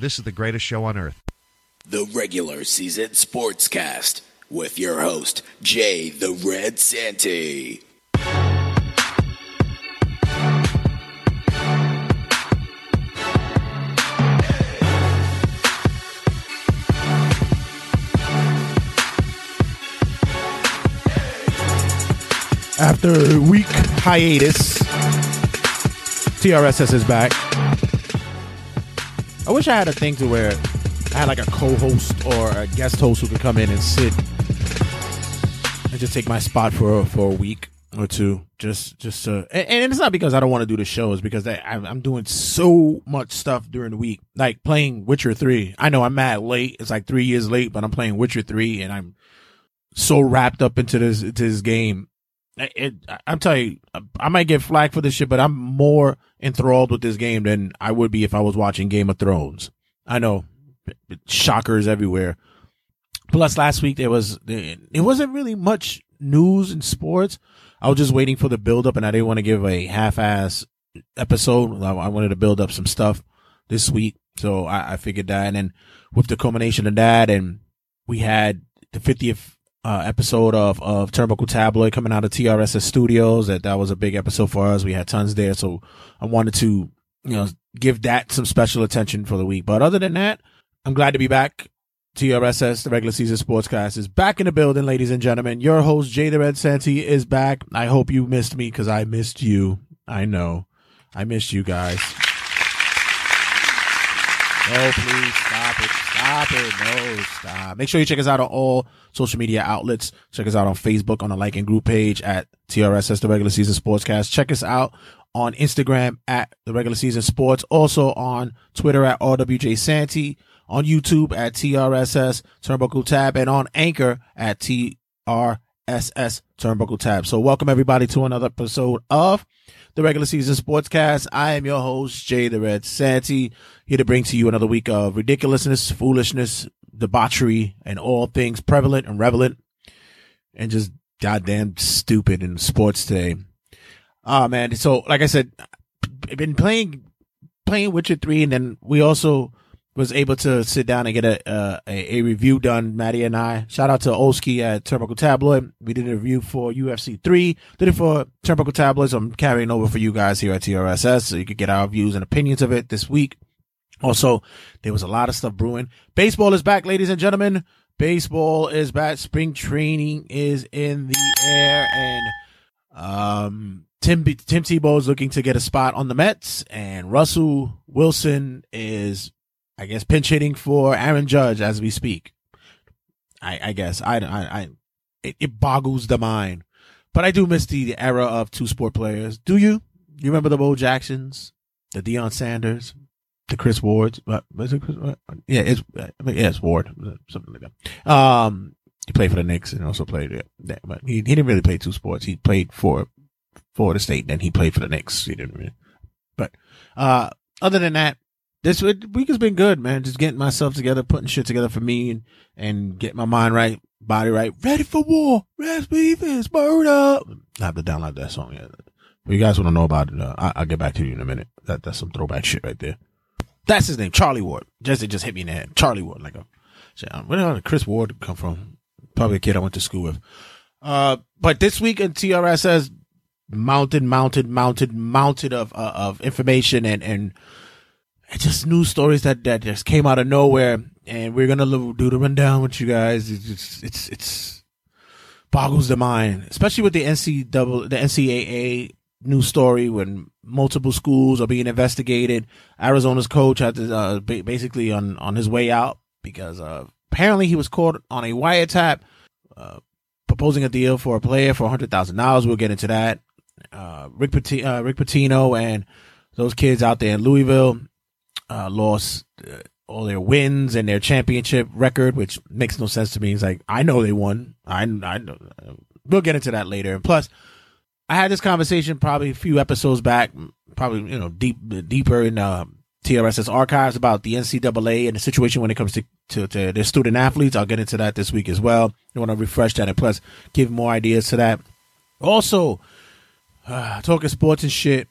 This is the greatest show on earth. The regular season sportscast with your host, Jay the Red Santy. After a week hiatus, TRSS is back. I wish I had a thing to where I had like a co-host or a guest host who could come in and sit and just take my spot for for a week or two. Just just to, and, and it's not because I don't want to do the show. It's because I, I'm doing so much stuff during the week, like playing Witcher three. I know I'm mad late. It's like three years late, but I'm playing Witcher three, and I'm so wrapped up into this into this game it, I'm telling you, I might get flack for this shit, but I'm more enthralled with this game than I would be if I was watching Game of Thrones. I know, shockers everywhere. Plus, last week there was it wasn't really much news in sports. I was just waiting for the build up, and I didn't want to give a half-ass episode. I wanted to build up some stuff this week, so I, I figured that. And then with the culmination of that, and we had the 50th uh, episode of, of Turnbuckle Tabloid coming out of TRSS Studios. That that was a big episode for us. We had tons there, so I wanted to you know give that some special attention for the week. But other than that, I'm glad to be back. TRSS, the regular season sportscast, is back in the building, ladies and gentlemen. Your host Jay the Red Santy is back. I hope you missed me because I missed you. I know, I missed you guys. Oh, please stop it. Stop it. No, stop. Make sure you check us out on all social media outlets. Check us out on Facebook on the like and group page at TRSS, the regular season sportscast. Check us out on Instagram at the regular season sports. Also on Twitter at RWJ Santy. On YouTube at TRSS Turnbuckle Tab and on Anchor at TRSS Turnbuckle Tab. So welcome everybody to another episode of the regular season sportscast. I am your host, Jay the Red Santy, here to bring to you another week of ridiculousness, foolishness, debauchery, and all things prevalent and relevant and just goddamn stupid in sports today. Ah, man. So, like I said, I've been playing, playing Witcher 3 and then we also was able to sit down and get a, uh, a, a review done. Maddie and I. Shout out to Olskey at Turnbuckle Tabloid. We did a review for UFC three. Did it for Turnbuckle Tabloids. I'm carrying over for you guys here at TRSS, so you could get our views and opinions of it this week. Also, there was a lot of stuff brewing. Baseball is back, ladies and gentlemen. Baseball is back. Spring training is in the air, and um, Tim Tim Tebow is looking to get a spot on the Mets, and Russell Wilson is I guess pinch hitting for Aaron Judge as we speak. I, I guess I, I, I it, it, boggles the mind, but I do miss the era of two sport players. Do you? You remember the Bo Jacksons, the Deion Sanders, the Chris Wards? What was it? Chris, what? Yeah, it's yeah, it's Ward, something like that. Um, he played for the Knicks and also played yeah, but he he didn't really play two sports. He played for the state, then he played for the Knicks. He didn't really, but uh, other than that, this week has been good, man. Just getting myself together, putting shit together for me and, and get my mind right, body right, ready for war, beefs, bird up. I have to download that song yet. If you guys want to know about it, uh, I, will get back to you in a minute. That, that's some throwback shit right there. That's his name, Charlie Ward. Jesse just hit me in the head. Charlie Ward, like a, where the hell did Chris Ward come from? Probably a kid I went to school with. Uh, but this week in TRSS, mounted, mounted, mounted, mounted of, uh, of information and, and, just news stories that, that just came out of nowhere. And we're going to do the rundown with you guys. It's, it's, it's, boggles the mind, especially with the NCAA, the NCAA news story when multiple schools are being investigated. Arizona's coach had to, uh, basically on, on his way out because, uh, apparently he was caught on a wiretap, uh, proposing a deal for a player for $100,000. We'll get into that. Uh, Rick, Pati- uh, Rick Pitino and those kids out there in Louisville uh, lost uh, all their wins and their championship record, which makes no sense to me. It's like I know they won. I I know. We'll get into that later. And plus, I had this conversation probably a few episodes back, probably you know deep deeper in uh, TRSS archives about the NCAA and the situation when it comes to, to, to their student athletes. I'll get into that this week as well. I want to refresh that and plus give more ideas to that. Also, uh, talking sports and shit.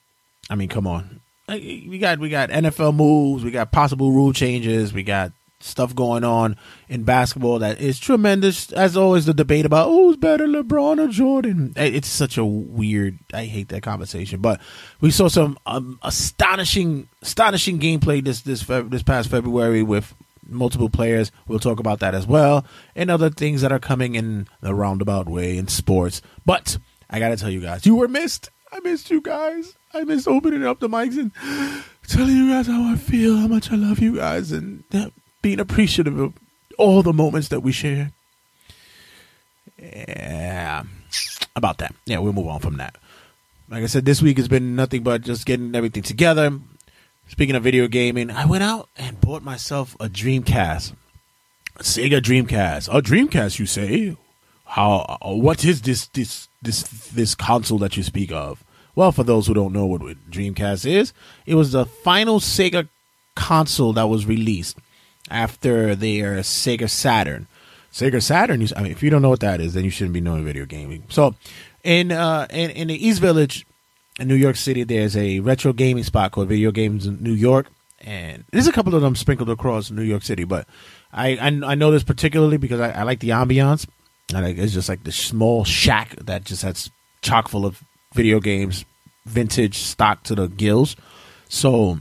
I mean, come on. We got we got NFL moves, we got possible rule changes, we got stuff going on in basketball that is tremendous. As always, the debate about who's better, LeBron or Jordan. It's such a weird. I hate that conversation. But we saw some um, astonishing, astonishing gameplay this this this past February with multiple players. We'll talk about that as well, and other things that are coming in the roundabout way in sports. But I gotta tell you guys, you were missed. I missed you guys. I missed opening up the mics and telling you guys how I feel, how much I love you guys, and being appreciative of all the moments that we share. Yeah, about that. Yeah, we'll move on from that. Like I said, this week has been nothing but just getting everything together. Speaking of video gaming, I went out and bought myself a Dreamcast, Sega Dreamcast. A Dreamcast, you say? How? What is this this this this console that you speak of? Well, for those who don't know what Dreamcast is, it was the final Sega console that was released after their Sega Saturn. Sega Saturn. I mean, if you don't know what that is, then you shouldn't be knowing video gaming. So, in uh, in, in the East Village, in New York City, there's a retro gaming spot called Video Games in New York, and there's a couple of them sprinkled across New York City. But I I, I know this particularly because I, I like the ambiance. And it's just like the small shack that just has chock full of video games, vintage stock to the gills. So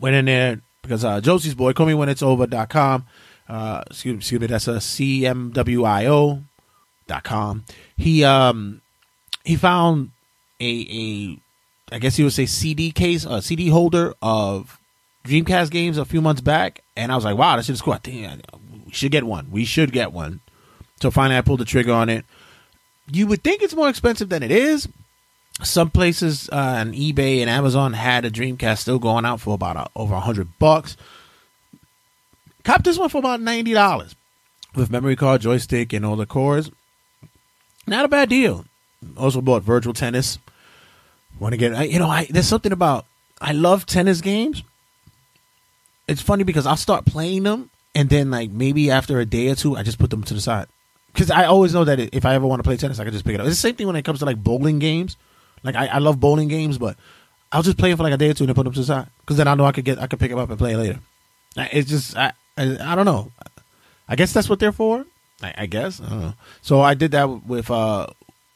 went in there, because uh, Josie's boy, call me when it's over.com. Uh, excuse, excuse me, that's a CMWIO dot com. He um he found a a I guess he would say CD case, a CD holder of Dreamcast games a few months back, and I was like, wow, that shit is cool. I think we should get one. We should get one. So finally, I pulled the trigger on it. You would think it's more expensive than it is, some places uh, on eBay and Amazon had a Dreamcast still going out for about over a hundred bucks. Cop this one for about ninety dollars with memory card, joystick, and all the cores. Not a bad deal. Also bought Virtual Tennis. Want to get you know? I, there's something about I love tennis games. It's funny because I'll start playing them, and then like maybe after a day or two, I just put them to the side because I always know that if I ever want to play tennis, I can just pick it up. It's the same thing when it comes to like bowling games. Like I, I love bowling games, but I'll just play it for like a day or two and then put them to the side because then I know I could get I could pick them up and play later. It's just I I, I don't know. I guess that's what they're for. I, I guess. I so I did that with uh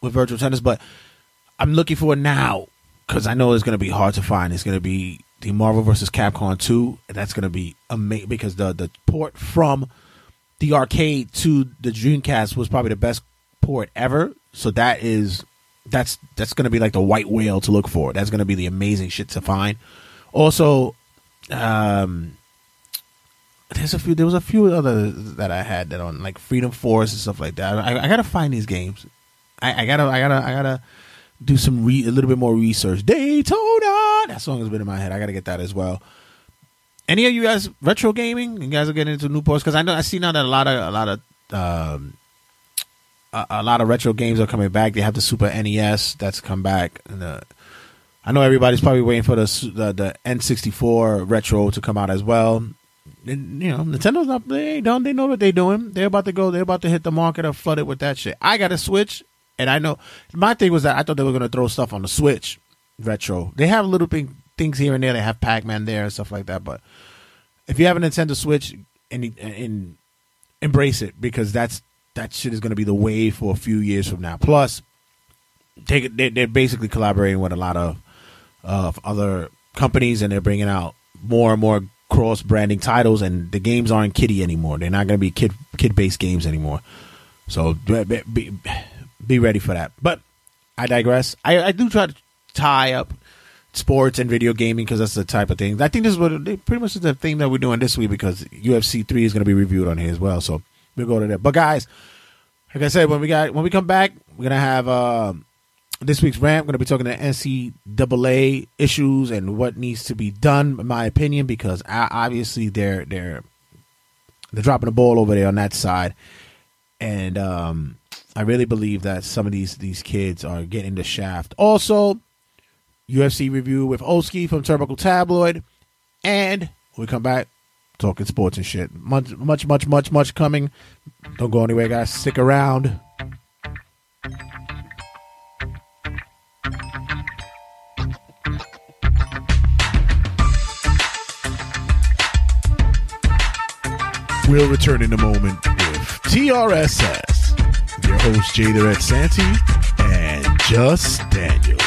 with virtual tennis, but I'm looking for it now because I know it's going to be hard to find. It's going to be the Marvel vs. Capcom 2. And that's going to be amazing because the the port from the arcade to the Dreamcast was probably the best port ever. So that is that's that's going to be like the white whale to look for. That's going to be the amazing shit to find. Also, um, there's a few. There was a few other that I had that on like Freedom Force and stuff like that. I, I gotta find these games. I, I, gotta, I gotta, I gotta do some re, a little bit more research. Daytona. That song has been in my head. I gotta get that as well. Any of you guys retro gaming? You guys are getting into new ports because I know I see now that a lot of a lot of um, a, a, lot of retro games are coming back. They have the Super NES that's come back. And, uh, I know everybody's probably waiting for the, the, the N64 retro to come out as well. And, you know, Nintendo's not they don't they know what they're doing. They're about to go. They're about to hit the market or flood it with that shit. I got a Switch, and I know my thing was that I thought they were going to throw stuff on the Switch retro. They have a little thing, things here and there. They have Pac Man there and stuff like that. But if you have a Nintendo Switch and, and embrace it because that's that shit is going to be the wave for a few years from now. Plus, take it, they're, they're basically collaborating with a lot of other companies, and they're bringing out more and more cross branding titles. And the games aren't kiddie anymore; they're not going to be kid kid based games anymore. So be, be, be ready for that. But I digress. I, I do try to tie up sports and video gaming because that's the type of thing. I think this is what pretty much is the thing that we're doing this week because UFC three is going to be reviewed on here as well. So we'll go to that. But guys, like I said, when we got when we come back, we're gonna have uh, this week's rant. We're gonna be talking to NCAA issues and what needs to be done, in my opinion, because obviously they're they're they're dropping the ball over there on that side, and um, I really believe that some of these these kids are getting the shaft. Also, UFC review with Olskey from Turnbuckle Tabloid, and we come back talking sports and shit. Much, much, much, much, much coming. Don't go anywhere, guys. Stick around. We'll return in a moment with TRSS, your host Jader Red Santy and Just Daniel.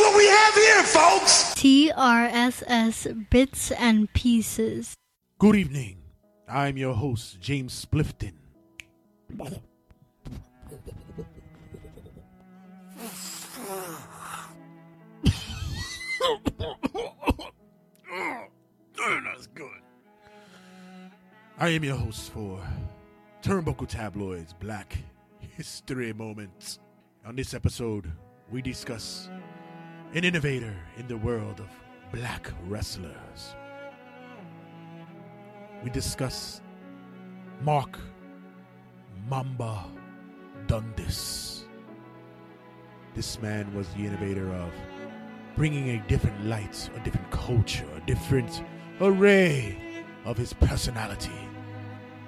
What we have here, folks! TRSS Bits and Pieces. Good evening. I'm your host, James Splifton. That's good. I am your host for Turnbuckle Tabloids Black History Moments. On this episode, we discuss an innovator in the world of black wrestlers. We discuss Mark Mamba Dundas. This man was the innovator of bringing a different light, a different culture, a different array of his personality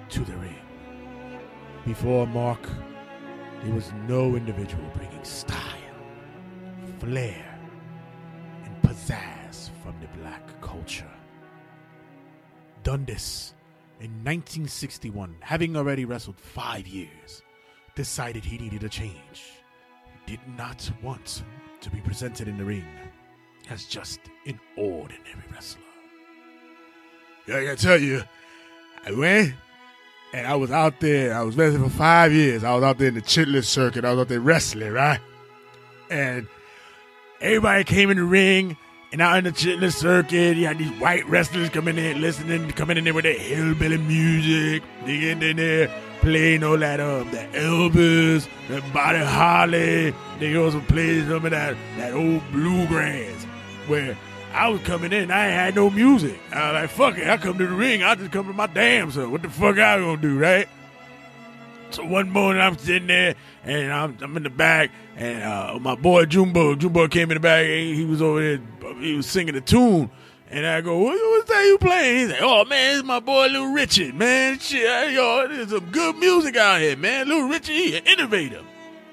to the ring. Before Mark, there was no individual bringing style, flair, pizzazz from the black culture. Dundas, in 1961, having already wrestled five years, decided he needed a change. He did not want to be presented in the ring as just an ordinary wrestler. Yeah, I gotta tell you, I went and I was out there. I was wrestling for five years. I was out there in the chitlin circuit. I was out there wrestling, right? And everybody came in the ring and out in the chitlin circuit. You had these white wrestlers coming in, listening, coming in there with their hillbilly music. They get in there playing all that um, the Elvis, the Buddy Holly. They also played some of that that old bluegrass where I was coming in, I ain't had no music. I was like, fuck it, I come to the ring, I just come to my damn self. What the fuck I gonna do, right? So one morning I'm sitting there and I'm, I'm in the back and uh, my boy Jumbo, Jumbo came in the back and he was over there, he was singing a tune. And I go, what, what's that you playing? He's like, oh man, it's my boy Little Richard, man. Shit, yo, there's some good music out here, man. Little Richard, he an innovator.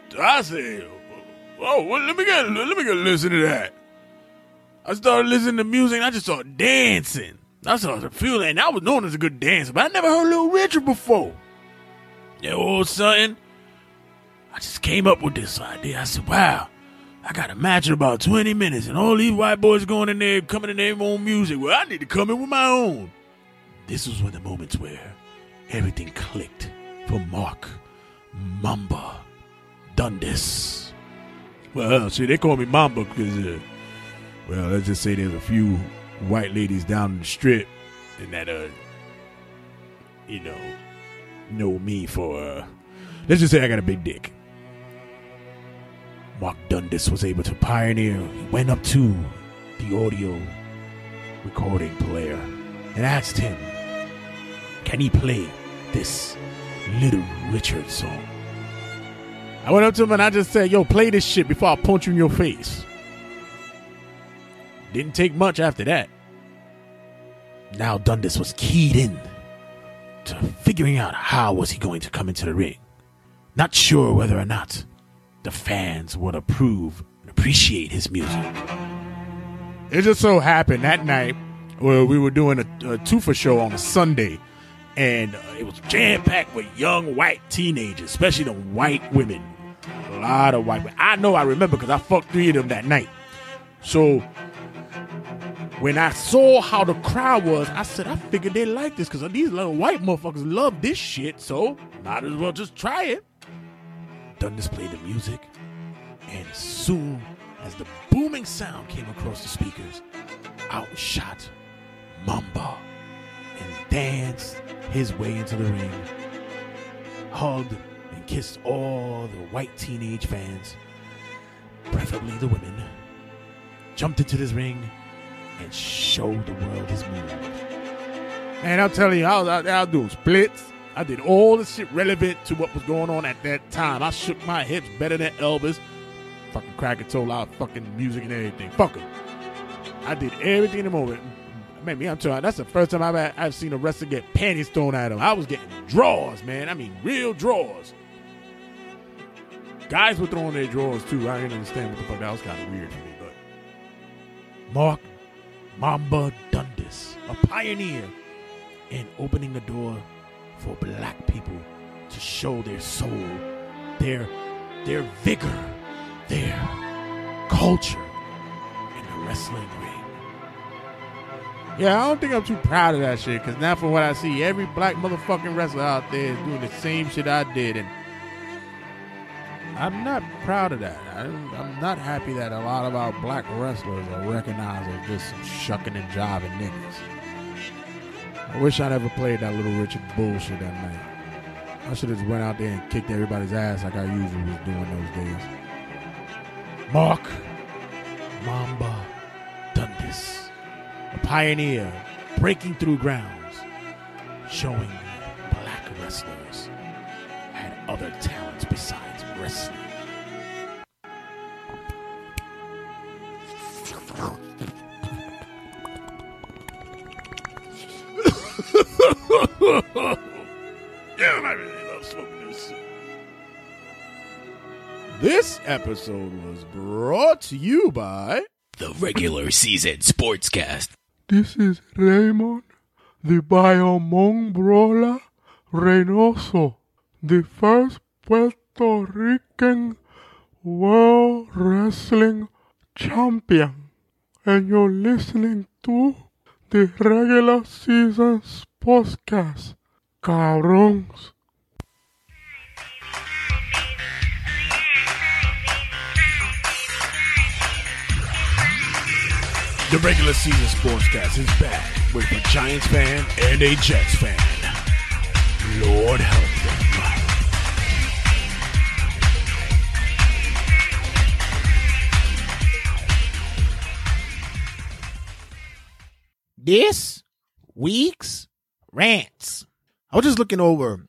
So I said, oh, well, let me get, let me get listen to that. I started listening to music and I just started dancing. I started feeling, and I was known as a good dancer, but I never heard Little Richard before. Of a sudden, I just came up with this idea. I said, wow, I got a match in about 20 minutes, and all these white boys going in there, coming in their own music. Well, I need to come in with my own. This was one of the moments where everything clicked for Mark Mamba Dundas. Well, see, they call me Mamba because, uh, well, let's just say there's a few white ladies down the strip and that, uh, you know, know me for, let's just say I got a big dick. Mark Dundas was able to pioneer. He went up to the audio recording player and asked him, Can he play this Little Richard song? I went up to him and I just said, Yo, play this shit before I punch you in your face. Didn't take much after that. Now Dundas was keyed in to figuring out how was he going to come into the ring. Not sure whether or not the fans would approve and appreciate his music. It just so happened that night where we were doing a, a two for show on a Sunday, and uh, it was jam packed with young white teenagers, especially the white women. A lot of white women. I know I remember because I fucked three of them that night. So when I saw how the crowd was, I said, I figured they like this because these little white motherfuckers love this shit, so might as well just try it. Dundas played the music, and soon as the booming sound came across the speakers, out shot Mamba and danced his way into the ring, hugged and kissed all the white teenage fans, preferably the women, jumped into this ring and show the world his move. Man, I'm telling you, I was out there, I was doing splits. I did all the shit relevant to what was going on at that time. I shook my hips better than Elvis. Fucking cracker told out fucking music and everything. Fuck it. I did everything in the moment. Man, me, I'm telling you, that's the first time I've, I've seen a wrestler get panties thrown at him. I was getting draws, man. I mean, real draws. Guys were throwing their drawers too. I didn't understand what the fuck that was kind of weird to me, but Mark Mamba Dundas, a pioneer in opening the door for black people to show their soul, their their vigor, their culture in the wrestling ring. Yeah, I don't think I'm too proud of that shit because now, from what I see, every black motherfucking wrestler out there is doing the same shit I did, and I'm not proud of that. I'm, I'm not happy that a lot of our black wrestlers are recognized as just shucking and jiving niggas. I wish I never played that little Richard bullshit that night. I should have just went out there and kicked everybody's ass like I usually was doing those days. Mark Mamba Dundas, a pioneer breaking through grounds, showing black wrestlers had other talents besides wrestling. Damn, I really love smoking this. This episode was brought to you by. The regular season sportscast. This is Raymond, the Biomong Brawler Reynoso, the first Puerto Rican World Wrestling Champion. And you're listening to the regular season podcast. Cabrons. The regular season sportscast is back with a Giants fan and a Jets fan. Lord help This week's rants. I was just looking over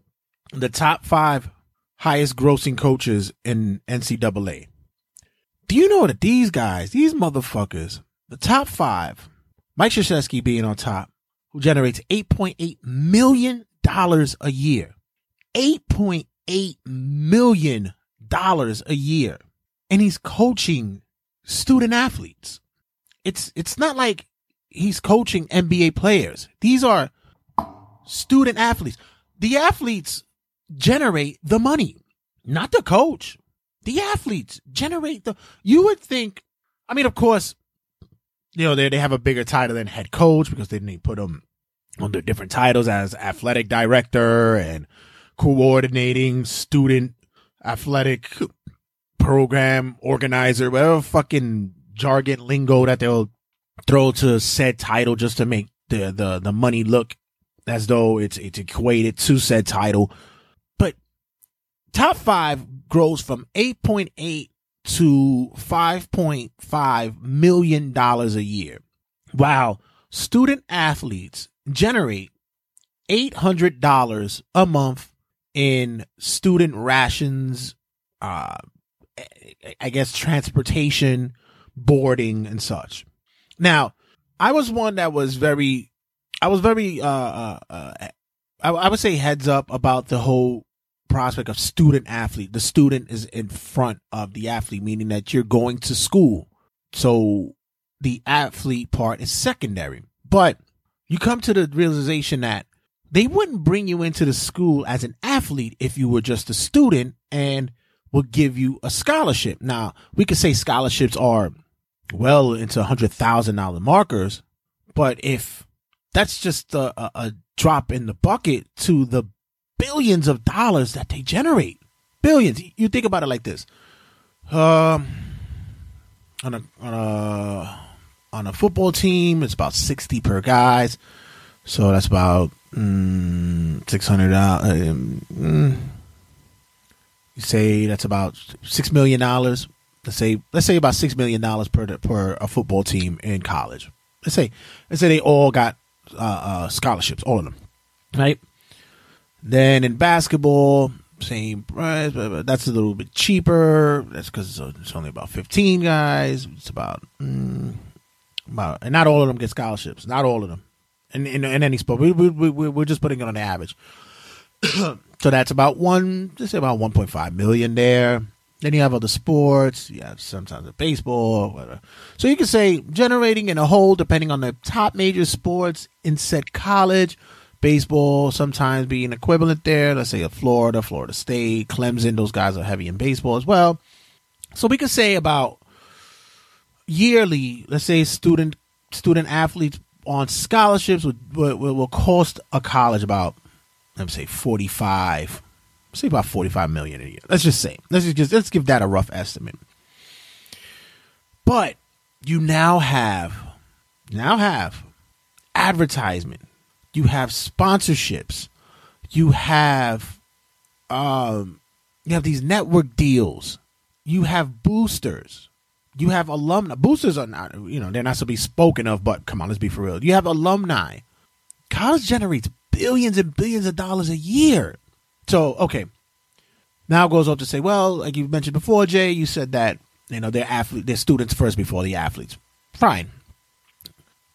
the top five highest grossing coaches in NCAA. Do you know that these guys, these motherfuckers, the top five, Mike Krzyzewski being on top, who generates $8.8 million a year. $8.8 million a year. And he's coaching student athletes. It's, it's not like he's coaching NBA players. These are student athletes. The athletes generate the money, not the coach. The athletes generate the, you would think, I mean, of course, you know, they, they have a bigger title than head coach because they didn't put them under different titles as athletic director and coordinating student athletic program organizer, whatever fucking jargon lingo that they'll throw to said title just to make the, the, the money look as though it's, it's equated to said title. But top five grows from 8.8 to 5.5 million dollars a year. While student athletes generate $800 a month in student rations, uh, I guess transportation, boarding and such. Now, I was one that was very, I was very, uh, uh, uh I, I would say heads up about the whole prospect of student athlete. The student is in front of the athlete, meaning that you're going to school. So the athlete part is secondary. But you come to the realization that they wouldn't bring you into the school as an athlete if you were just a student and would give you a scholarship. Now, we could say scholarships are well into hundred thousand dollar markers, but if that's just a, a, a drop in the bucket to the billions of dollars that they generate. Billions. You think about it like this. Um on a on a on a football team, it's about sixty per guys. So that's about mm, six hundred dollars. Mm, you say that's about six million dollars. Let's say let's say about six million dollars per per a football team in college. Let's say let's say they all got uh, uh, scholarships, all of them, right? Then in basketball, same price, but that's a little bit cheaper. That's because it's only about 15 guys. It's about, mm, about, and not all of them get scholarships. Not all of them. In, in, in any sport. We, we, we, we're just putting it on the average. so that's about one, just say about 1.5 million there. Then you have other sports. You have sometimes a baseball, whatever. So you can say generating in a whole, depending on the top major sports in said college. Baseball sometimes being equivalent there. Let's say a Florida, Florida State, Clemson. Those guys are heavy in baseball as well. So we could say about yearly. Let's say student student athletes on scholarships would will, will cost a college about let me say forty five say about 45 million a year. Let's just say. Let's just let's give that a rough estimate. But you now have now have advertisement. You have sponsorships. You have um you have these network deals. You have boosters. You have alumni. Boosters are not, you know, they're not to be spoken of, but come on, let's be for real. You have alumni. College generates billions and billions of dollars a year. So, okay. Now goes up to say, well, like you mentioned before, Jay, you said that, you know, they're athlete, they're students first before the athletes. Fine.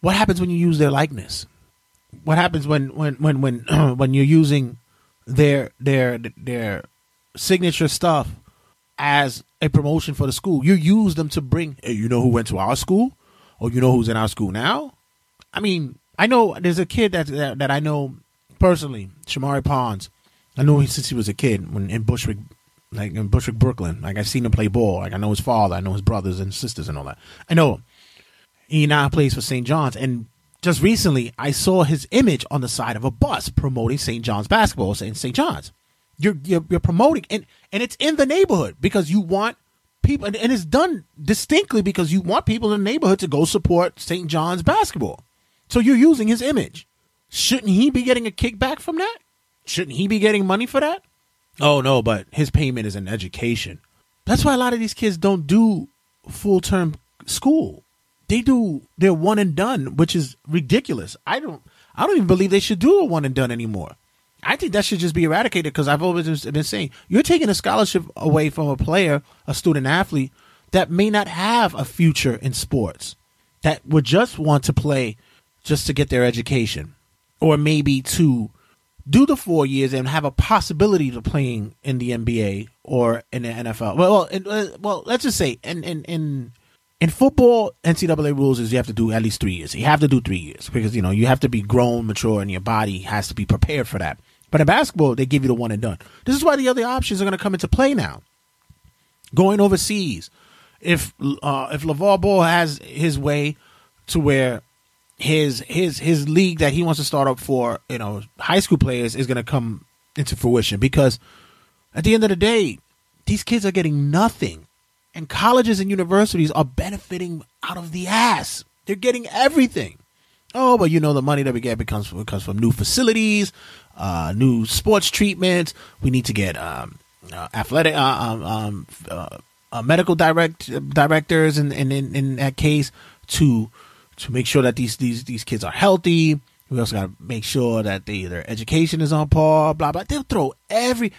What happens when you use their likeness? What happens when when when when when you're using their their their signature stuff as a promotion for the school? You use them to bring, hey, you know who went to our school? Or you know who's in our school now? I mean, I know there's a kid that that, that I know personally, Shamorie Ponds. I know him since he was a kid when in Bushwick, like in Bushwick, Brooklyn. Like I've seen him play ball. Like I know his father. I know his brothers and sisters and all that. I know him. He now plays for St. John's. And just recently, I saw his image on the side of a bus promoting St. John's basketball, saying St. John's. You're, you're you're promoting, and and it's in the neighborhood because you want people, and, and it's done distinctly because you want people in the neighborhood to go support St. John's basketball. So you're using his image. Shouldn't he be getting a kickback from that? Shouldn't he be getting money for that? Oh no, but his payment is an education. That's why a lot of these kids don't do full term school. They do their one and done, which is ridiculous. I don't I don't even believe they should do a one and done anymore. I think that should just be eradicated because I've always been saying you're taking a scholarship away from a player, a student athlete that may not have a future in sports, that would just want to play just to get their education, or maybe to do the four years and have a possibility of playing in the NBA or in the NFL. Well, well, in, uh, well let's just say in in in in football, NCAA rules is you have to do at least three years. You have to do three years because you know you have to be grown, mature, and your body has to be prepared for that. But in basketball, they give you the one and done. This is why the other options are going to come into play now. Going overseas, if uh, if LaVar Ball has his way to where his his his league that he wants to start up for you know high school players is going to come into fruition because at the end of the day these kids are getting nothing and colleges and universities are benefiting out of the ass. They're getting everything. Oh but you know the money that we get becomes comes from new facilities uh, new sports treatments. We need to get um, uh, athletic uh, um, um uh, uh, medical direct directors and in, in, in that case to to make sure that these these these kids are healthy. We also got to make sure that they, their education is on par. Blah blah. They'll throw every,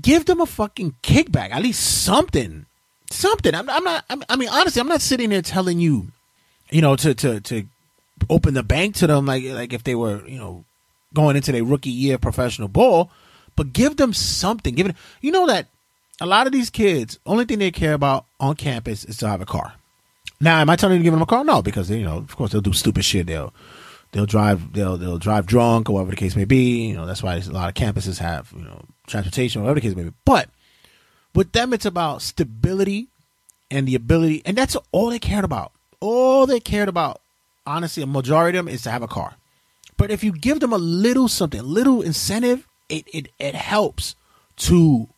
give them a fucking kickback, at least something, something. I'm, I'm not. I'm, I mean, honestly, I'm not sitting there telling you, you know, to to to open the bank to them like like if they were you know going into their rookie year professional ball, but give them something. Give it. You know that a lot of these kids, only thing they care about on campus is to have a car. Now, am I telling you to give them a car? No, because you know, of course, they'll do stupid shit. They'll they'll drive they'll they'll drive drunk or whatever the case may be. You know, that's why a lot of campuses have you know transportation, whatever the case may be. But with them, it's about stability and the ability, and that's all they cared about. All they cared about, honestly, a majority of them is to have a car. But if you give them a little something, a little incentive, it it it helps to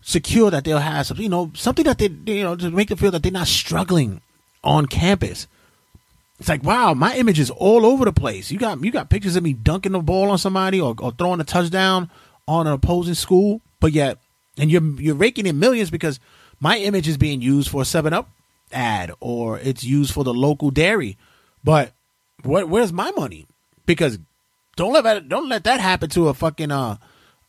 secure that they'll have something, you know, something that they, you know, to make them feel that they're not struggling on campus. It's like, wow, my image is all over the place. You got you got pictures of me dunking the ball on somebody or, or throwing a touchdown on an opposing school, but yet and you're you're raking in millions because my image is being used for a seven up ad or it's used for the local dairy. But what where's my money? Because don't let that don't let that happen to a fucking uh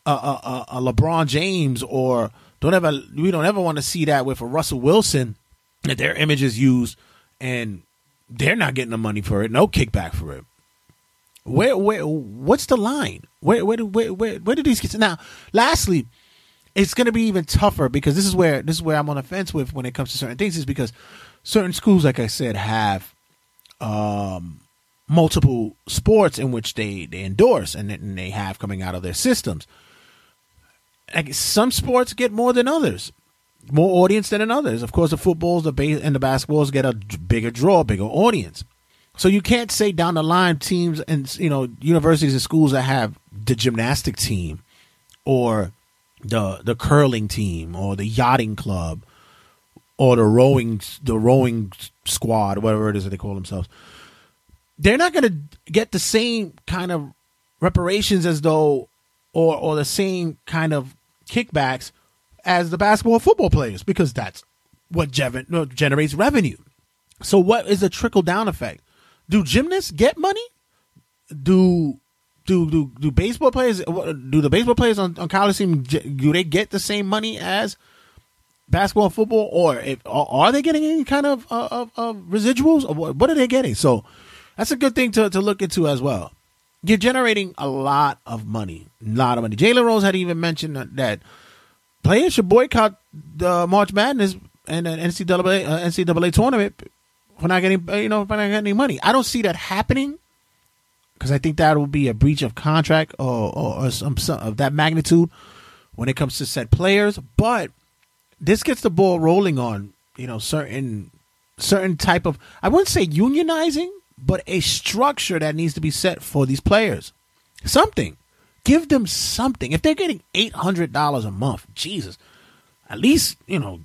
a, a, a LeBron James or don't ever we don't ever want to see that with a Russell Wilson that their image is used and they're not getting the money for it, no kickback for it. Where, where, what's the line? Where, where, where, where, where do these kids? Now, lastly, it's going to be even tougher because this is where this is where I'm on the fence with when it comes to certain things is because certain schools, like I said, have um, multiple sports in which they they endorse and, and they have coming out of their systems. Like some sports get more than others, more audience than others. Of course, the footballs, the base, and the basketballs get a bigger draw, bigger audience. So you can't say down the line teams and you know universities and schools that have the gymnastic team or the the curling team or the yachting club or the rowing the rowing squad whatever it is that they call themselves they're not going to get the same kind of reparations as though or or the same kind of kickbacks as the basketball football players because that's what generates revenue. So what is the trickle down effect? Do gymnasts get money? Do do do do baseball players do the baseball players on, on college team do they get the same money as basketball and football or if, are they getting any kind of, uh, of, of residuals or what, what are they getting? So that's a good thing to, to look into as well. You're generating a lot of money a lot of money. Jalen rose had even mentioned that players should boycott the march madness and an ncaa uh, ncaa tournament for not getting you know for not getting any money i don't see that happening because I think that will be a breach of contract or, or, or some, some, of that magnitude when it comes to set players. But this gets the ball rolling on you know certain certain type of I wouldn't say unionizing, but a structure that needs to be set for these players. Something, give them something. If they're getting eight hundred dollars a month, Jesus, at least you know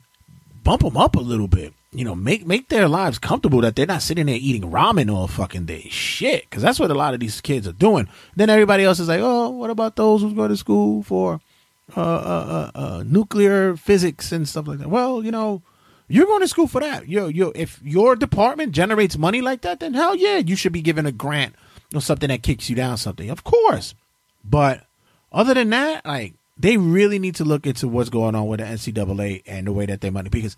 bump them up a little bit you know, make make their lives comfortable that they're not sitting there eating ramen all fucking day. Shit, because that's what a lot of these kids are doing. Then everybody else is like, oh, what about those who go to school for uh, uh, uh, uh, nuclear physics and stuff like that? Well, you know, you're going to school for that. You you if your department generates money like that, then hell yeah, you should be given a grant or something that kicks you down something. Of course, but other than that, like they really need to look into what's going on with the NCAA and the way that they money because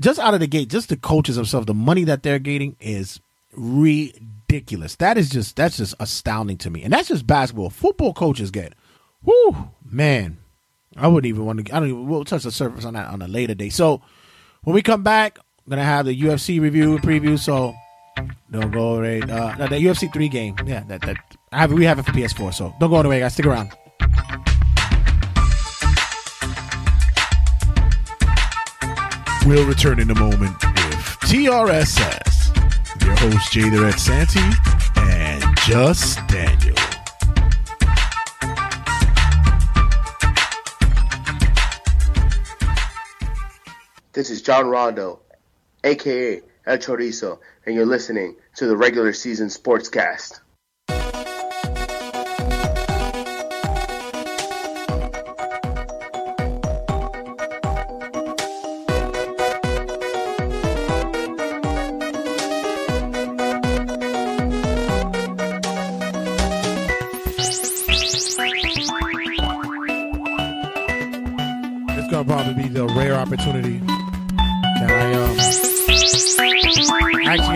just out of the gate, just the coaches themselves, the money that they're getting is ridiculous. That is just that's just astounding to me. And that's just basketball. Football coaches get, whoo, man. I wouldn't even want to. I don't even. We'll touch the surface on that on a later day. So when we come back, I'm gonna have the UFC review preview. So don't go away. Uh, the UFC three game. Yeah, that that I have. We have it for PS4. So don't go away, guys. Stick around. We'll return in a moment with TRSS, your host Jay the Red Santy, and Just Daniel. This is John Rondo, aka El Chorizo, and you're listening to the regular season sportscast.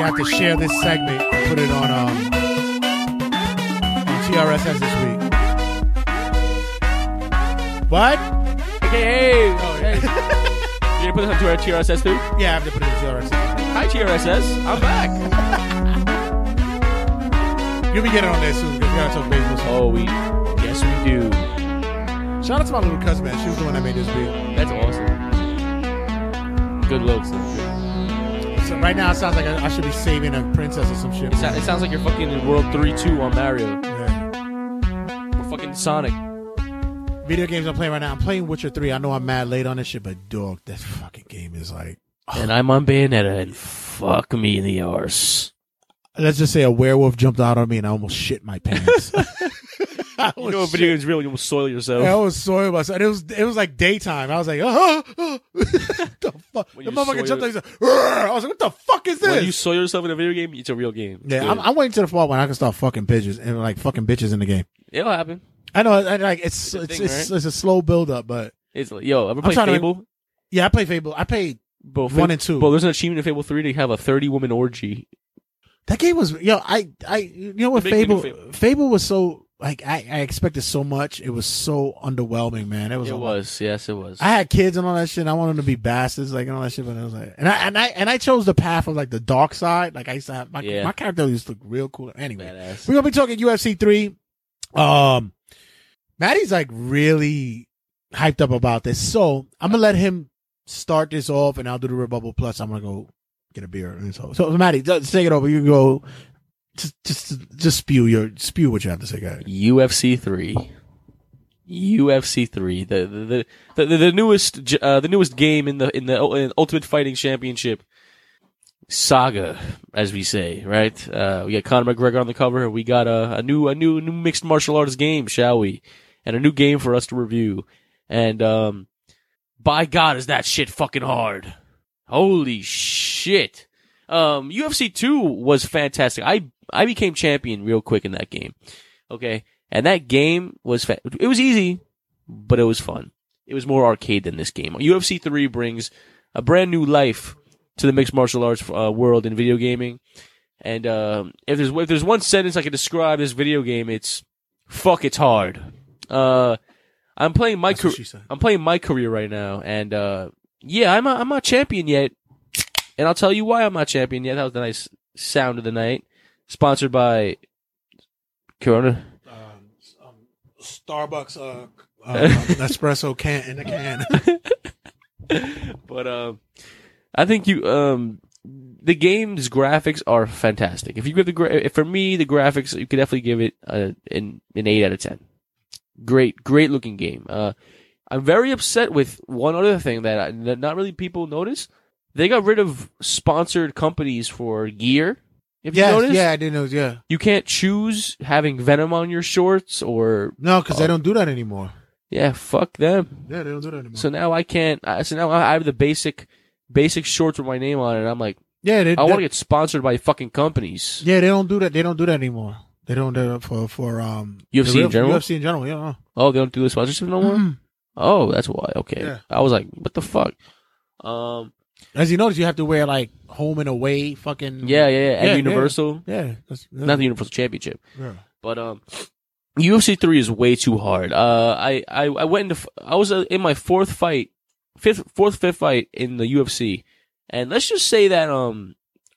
Have to share this segment and put it on um on TRSS this week. What? Hey, oh, hey. you gonna put this on to our TRSS too? Yeah, I have to put it in TRSS. Hi TRSS, I'm back. You'll be getting on there soon because we gotta talk baseball. soon. Oh, we yes we do. Shout out to my little cousin, man. She was the one that made this beat. That's awesome. Good looks. So right now, it sounds like I, I should be saving a princess or some shit. It, sou- it sounds like you're fucking in World 3-2 on Mario. Yeah. Or fucking Sonic. Video games I'm playing right now. I'm playing Witcher 3. I know I'm mad late on this shit, but dog, that fucking game is like. And I'm on Bayonetta and fuck me in the arse. Let's just say a werewolf jumped out on me and I almost shit my pants. I You know, a video game's real, you almost soil yourself. I was soiled myself. And it was it was like daytime. I was like, oh, oh. the fuck. When The you motherfucker soil- jumped out. He's like, "Rrr." I was like, what the fuck is When this? you soil yourself in a video game, it's a real game. It's yeah, good. I'm, I'm waiting to the fall when I can start fucking bitches and like fucking bitches in the game. It'll happen. I know, I, like it's It's a it's, thing, it's, right? it's a slow build up, but It's like, yo, ever play trying to- Fable? yeah, I play Fable. I played Both one and two. Bro, there's an achievement in Fable 3 to have a 30 woman orgy. that game was yo. I I you know what Big thing in Fable Fable. Fable was so like I, I expected so much. It was so underwhelming, man. It was. It lot. was, yes, it was. I had kids and all that shit. And I wanted them to be bastards, like and all that shit. But I was like, and I and I and I chose the path of like the dark side. Like I used to have my Yeah. my character used to look real cool. Anyway, Badass. we're gonna be talking UFC three. Um, Maddie's like really hyped up about this, so I'm gonna let him start this off, and I'll do the rebuttal. Plus, I'm gonna go get a beer. And so, so Maddie, just take it over. You can go. Just, just, just spew your spew what you have to say, guys. UFC three. UFC three, the the the, the, the newest uh, the newest game in the in the in Ultimate Fighting Championship saga, as we say, right? Uh, we got Conor McGregor on the cover. We got a, a new a new new mixed martial arts game, shall we? And a new game for us to review. And um, by God, is that shit fucking hard? Holy shit! Um, UFC two was fantastic. I I became champion real quick in that game. Okay, and that game was fa- it was easy, but it was fun. It was more arcade than this game. UFC three brings a brand new life to the mixed martial arts uh, world in video gaming. And um, if there's if there's one sentence I can describe this video game, it's fuck. It's hard. Uh, I'm playing my career. I'm playing my career right now, and uh, yeah, I'm not, I'm not champion yet, and I'll tell you why I'm not champion yet. That was the nice sound of the night. Sponsored by Corona. Starbucks uh, uh espresso can in a can. but um, I think you um, the game's graphics are fantastic. If you give the gra- for me the graphics, you could definitely give it a, an an eight out of ten. Great, great looking game. Uh, I'm very upset with one other thing that, I, that not really people notice. They got rid of sponsored companies for gear. If you yes, notice, yeah, I didn't know. Yeah, you can't choose having Venom on your shorts or no, because Oh. they don't do that anymore. yeah, fuck them. Yeah, they don't do that anymore. So now I can't. I So now I have the basic, basic shorts with my name on it. I'm like, yeah, they, I want to get sponsored by fucking companies. Yeah, they don't do that. They don't do that anymore. They don't do that for for um UFC the in general? UFC in general. Yeah. Oh, they don't do the sponsorship no more. Mhm. Oh, that's why. Okay, Yeah. I was like, what the fuck? Um, As you notice, you have to wear like home and away fucking. yeah, yeah, yeah. And Yeah, Universal, yeah. that's- that's- not the Universal Championship, yeah. but um, UFC three is way too hard. Uh, I I, I went into I was uh, in my fourth fight, fifth, fourth, fifth fight in the UFC, and let's just say that um,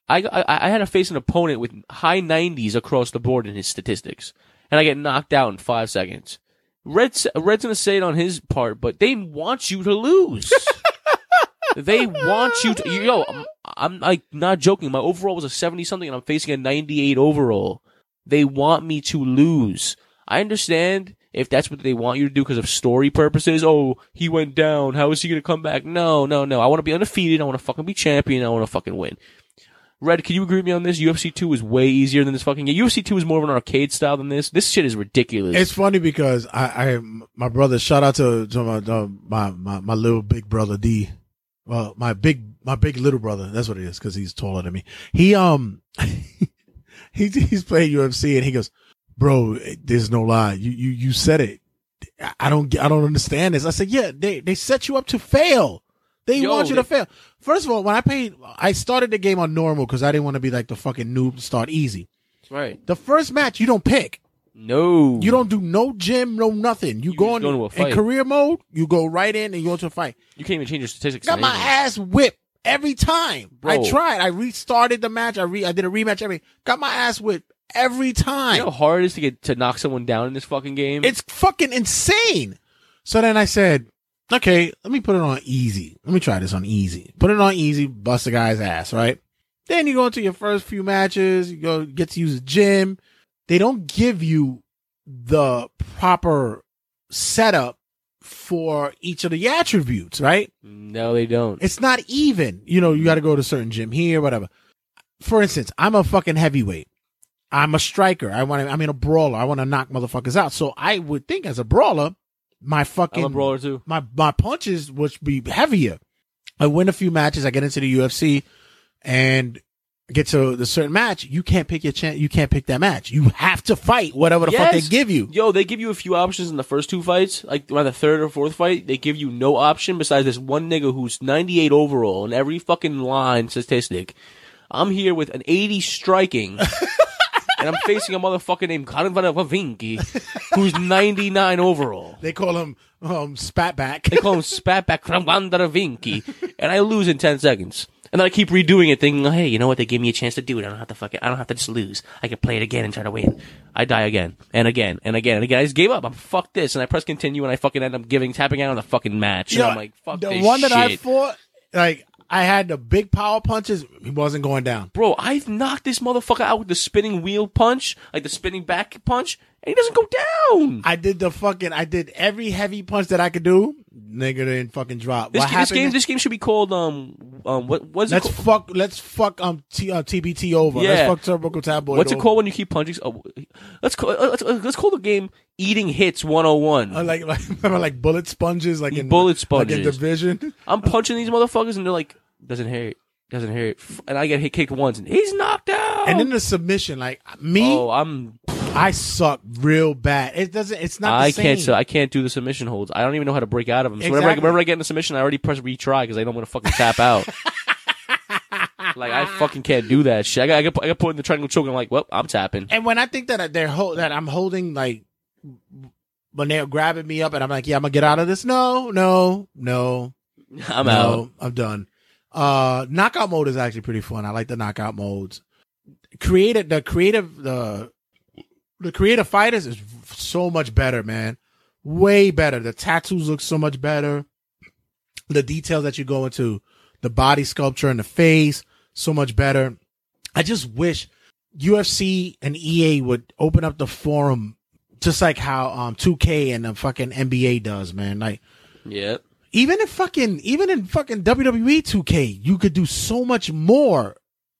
I I, I had to face an opponent with high nineties across the board in his statistics, and I get knocked out in five seconds. Red's Red's gonna say it on his part, but they want you to lose. they want you to. Yo, I'm, I'm like not joking. My overall was a seventy something, and I'm facing a ninety eight overall. They want me to lose. I understand if that's what they want you to do because of story purposes. Oh, he went down. How is he gonna come back? No, no, no. I want to be undefeated. I want to fucking be champion. I want to fucking win. Red, can you agree with me on this? UFC 2 is way easier than this fucking game. UFC 2 is more of an arcade style than this. This shit is ridiculous. It's funny because I, I, my brother, shout out to, to my, my, my, my little big brother D. Well, my big, my big little brother. That's what it is because he's taller than me. He, um, he's, he's playing UFC and he goes, bro, there's no lie. You, you, you said it. I- don't, get- I don't understand this. I said, yeah, they, they set you up to fail. They Yo, want you they- to fail. First of all, when I played, I started the game on normal because I didn't want to be like the fucking noob to start easy. right. The first match, you don't pick. No. You don't do no gym, no nothing. You, You go just in, go into a in fight. career mode. You go right in and you go to a fight. You can't even change your statistics. Got my anything. ass whipped every time. I tried. I restarted the match. I re. I did a rematch. Every got my ass whipped every time. You know how hard it is to get to knock someone down in this fucking game? It's fucking insane. So then I said, okay, let me put it on easy. Let me try this on easy. Put it on easy, bust the guy's ass, right? Then you go into your first few matches, you go get to use the gym. They don't give you the proper setup for each of the attributes, right? no, they don't. It's not even. You know, you got to go to a certain gym here, whatever. For instance, I'm a fucking heavyweight. I'm a striker. I want to, I'm in a brawler. I want to knock motherfuckers out. So I would think as a brawler, my fucking, I'm a brawler too. my, my punches would be heavier. I win a few matches. I get into the UFC and get to the certain match. You can't pick your chance. You can't pick that match. You have to fight whatever the fuck they give you. Yo, they give you a few options in the first two fights. Like by the third or fourth fight, they give you no option besides this one nigga who's 98 overall and every fucking line statistic. I'm here with an 80 striking and I'm facing a motherfucker named Karin Vavinki, who's 99 overall. They call him um, Spatback. They call him Spatback Vinky, and I lose in 10 seconds. And then I keep redoing it, thinking, oh, hey, you know what? They gave me a chance to do it. I don't have to fuck it. I don't have to just lose. I can play it again and try to win. I die again and again and again and again. I just gave up. I'm fuck this, and I press continue, and I fucking end up giving tapping out on the fucking match. You and know, I'm like, fuck the this one that I shit. fought, like I had the big power punches. He wasn't going down. Bro, I've knocked this motherfucker out with the spinning wheel punch, like the spinning back punch, and he doesn't go down. I did the fucking. I did every heavy punch that I could do. Nigga didn't fucking drop. This, what ga- this game, this game should be called um um what what's it Let's called? fuck. Let's fuck. Um, T, uh, TBT over. Yeah. Let's fuck Turbo Tabloid. What's it over. called when you keep punching? Oh, let's call uh, let's, uh, let's call the game Eating Hits 101. Uh, like, like, remember, like bullet sponges, like in Bullet like in sponges. Division. I'm punching these motherfuckers and they're like, doesn't hurt, doesn't hurt, and I get hit kicked once and he's knocked out. And then the submission, like me, oh, I'm I suck real bad. It doesn't. It's not. The I can't so I can't do the submission holds. I don't even know how to break out of them. So whenever, I, Exactly. whenever I get in a submission, I already press retry because I know I'm gonna fucking tap out. like I fucking can't do that shit. I got I got, I got put in the triangle choke. And I'm like, well, I'm tapping. And when I think that they're hold, that I'm holding like when they're grabbing me up and I'm like, yeah, I'm gonna get out of this. No, no, no, I'm no, out. I'm done. Uh, knockout mode is actually pretty fun. I like the knockout modes. Created the creative, the the creative fighters is so much better, man. Way better. The tattoos look so much better. The details that you go into, the body sculpture and the face, so much better. I just wish UFC and EA would open up the forum just like how um 2K and the fucking NBA does, man. Like Yep. even in fucking even in fucking WWE 2K, you could do so much more